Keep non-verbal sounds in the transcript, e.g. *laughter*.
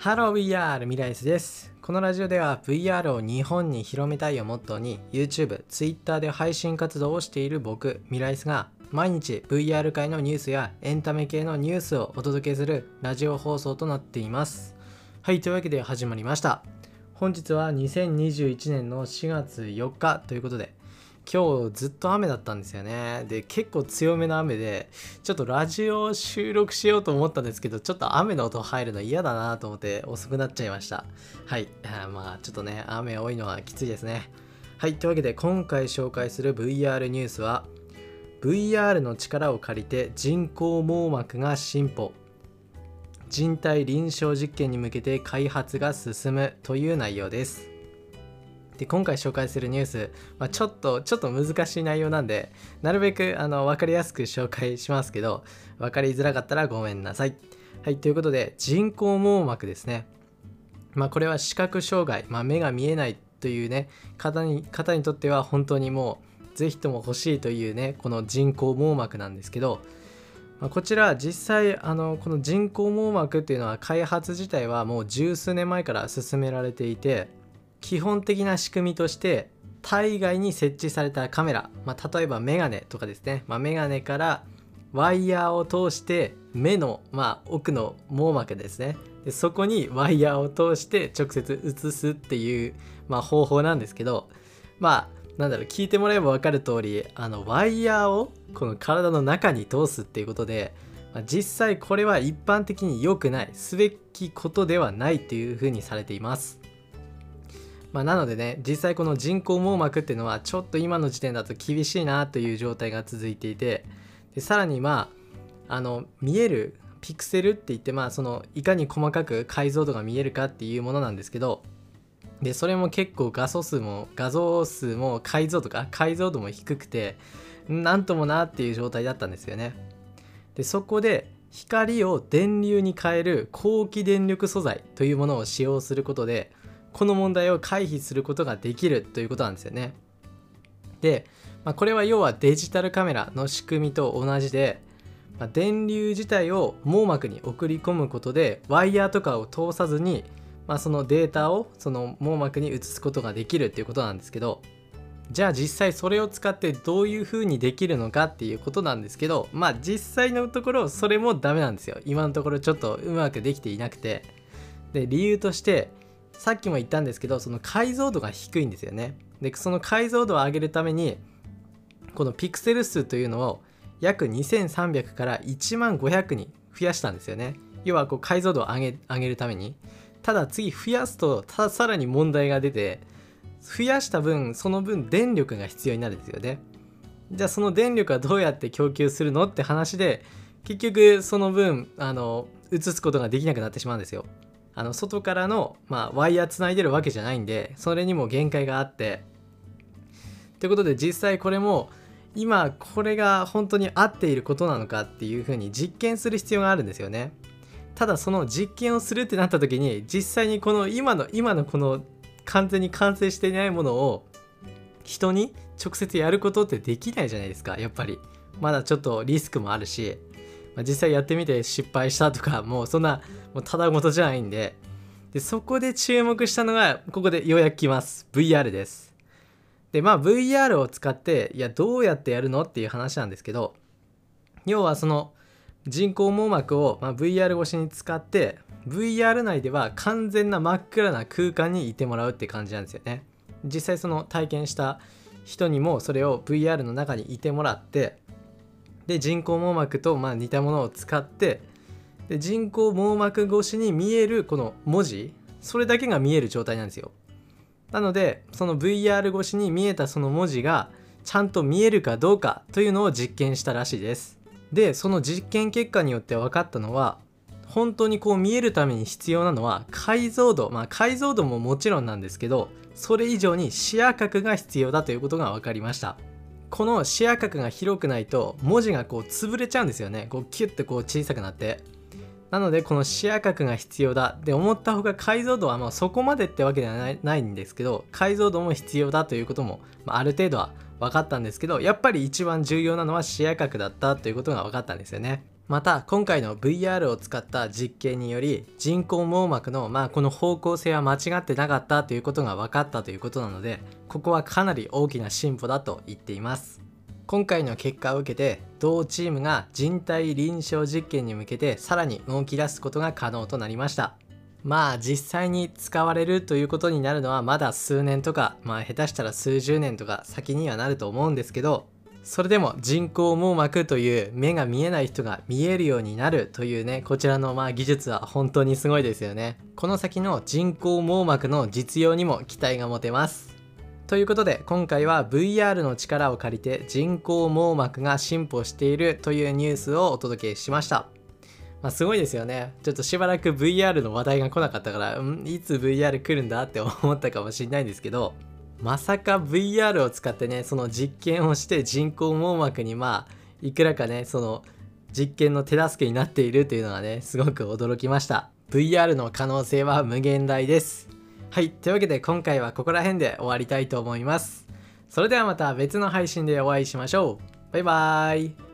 ハロー VR ミライスです。このラジオでは VR を日本に広めたいをモットーに YouTube、Twitter で配信活動をしている僕、ミライスが毎日 VR 界のニュースやエンタメ系のニュースをお届けするラジオ放送となっています。はい、というわけで始まりました。本日は2021年の4月4日ということで、今日ずっと雨だったんですよね。で、結構強めの雨で、ちょっとラジオ収録しようと思ったんですけど、ちょっと雨の音入るの嫌だなと思って遅くなっちゃいました。はい。あまあ、ちょっとね、雨多いのはきついですね。はい。というわけで、今回紹介する VR ニュースは、VR の力を借りて人工網膜が進歩。人体臨床実験に向けて開発が進むという内容です。で今回紹介するニュース、まあ、ちょっとちょっと難しい内容なんでなるべくあの分かりやすく紹介しますけど分かりづらかったらごめんなさい。はいということで人工網膜ですね。まあこれは視覚障害、まあ、目が見えないというね方に方にとっては本当にもうぜひとも欲しいというねこの人工網膜なんですけど、まあ、こちら実際あのこの人工網膜っていうのは開発自体はもう十数年前から進められていて基本的な仕組みとして体外に設置されたカメラ、まあ、例えばメガネとかですね、まあ、メガネからワイヤーを通して目の、まあ、奥の網膜ですね。でそこにワイヤーを通して直接映すっていう、まあ、方法なんですけどまあなんだろう聞いてもらえば分かる通りあのワイヤーをこの体の中に通すっていうことで、まあ、実際これは一般的に良くないすべきことではないというふうにされています。まあ、なのでね実際この人工網膜っていうのはちょっと今の時点だと厳しいなという状態が続いていてでさらにまああの見えるピクセルって言ってまあそのいかに細かく解像度が見えるかっていうものなんですけどでそれも結構画素数も画像数も解像度か解像度も低くてなんともなっていう状態だったんですよね。でそこで光を電流に変える高気電力素材というものを使用することでこの問題を回避することができるということなんですよね。で、まあ、これは要はデジタルカメラの仕組みと同じで、まあ、電流自体を網膜に送り込むことでワイヤーとかを通さずに、まあ、そのデータをその網膜に移すことができるっていうことなんですけどじゃあ実際それを使ってどういう風にできるのかっていうことなんですけどまあ実際のところそれもダメなんですよ今のところちょっとうまくできていなくてで理由としてさっきも言ったんですけどその解像度が低いんですよね。でその解像度を上げるためにこのピクセル数というのを約2300から1万500に増やしたんですよね。要はこう解像度を上げ上げるために。ただ次増やすとたださらに問題が出て増やした分その分電力が必要になるんですよね。じゃあその電力はどうやって供給するのって話で結局その分あの移すことができなくなってしまうんですよ。あの外からの、まあ、ワイヤーつないでるわけじゃないんでそれにも限界があって。ということで実際これも今これが本当に合っていることなのかっていうふうに実験する必要があるんですよね。ただその実験をするってなった時に実際にこの今の今のこの完全に完成していないものを人に直接やることってできないじゃないですかやっぱり。まだちょっとリスクもあるし、まあ、実際やってみて失敗したとか *laughs* もうそんなもうただごとじゃないんで。でそこで注目したのがここでようやく来ます。VR です。でまあ VR を使っていやどうやってやるのっていう話なんですけど要はその人工網膜を、まあ、VR 越しに使って VR 内では完全な真っ暗な空間にいてもらうって感じなんですよね。実際その体験した人にもそれを VR の中にいてもらってで人工網膜とまあ似たものを使ってで人工網膜越しに見えるこの文字それだけが見える状態なんですよ。なのでその VR 越しに見えたその文字がちゃんと見えるかどうかというのを実験したらしいです。でその実験結果によって分かったのは本当にこう見えるために必要なのは解像度。まあ解像度ももちろんなんですけどそれ以上に視野角が必要だということが分かりました。この視野角が広くないと文字がこう潰れちゃうんですよね。こうキュッてこう小さくなって。なのでこの視野角が必要だ。って思った方が解像度はまあそこまでってわけではないないんですけど解像度も必要だということも、まあ、ある程度は分かったんですけどやっぱり一番重要なのは視野角だったということが分かったんですよね。また今回の VR を使った実験により人工網膜のまあこの方向性は間違ってなかったということが分かったということなのでここはかなり大きな進歩だと言っています。今回の結果を受けて同チームが人体臨床実験に向けてさらに動き出すことが可能となりました。まあ実際に使われるということになるのはまだ数年とかまあ下手したら数十年とか先にはなると思うんですけどそれでも人工網膜という目が見えない人が見えるようになるというねこちらのまあ技術は本当にすごいですよね。この先の人工網膜の実用にも期待が持てます。ということで今回は VR の力を借りて人工網膜が進歩しているというニュースをお届けしました。まあ、すごいですよね。ちょっとしばらく VR の話題が来なかったから、んいつ VR 来るんだって思ったかもしれないんですけど、まさか VR を使ってねその実験をして人工網膜にまあいくらかねその実験の手助けになっているというのはねすごく驚きました。VR の可能性は無限大です。はいというわけで今回はここら辺で終わりたいと思います。それではまた別の配信でお会いしましょう。バイバーイ。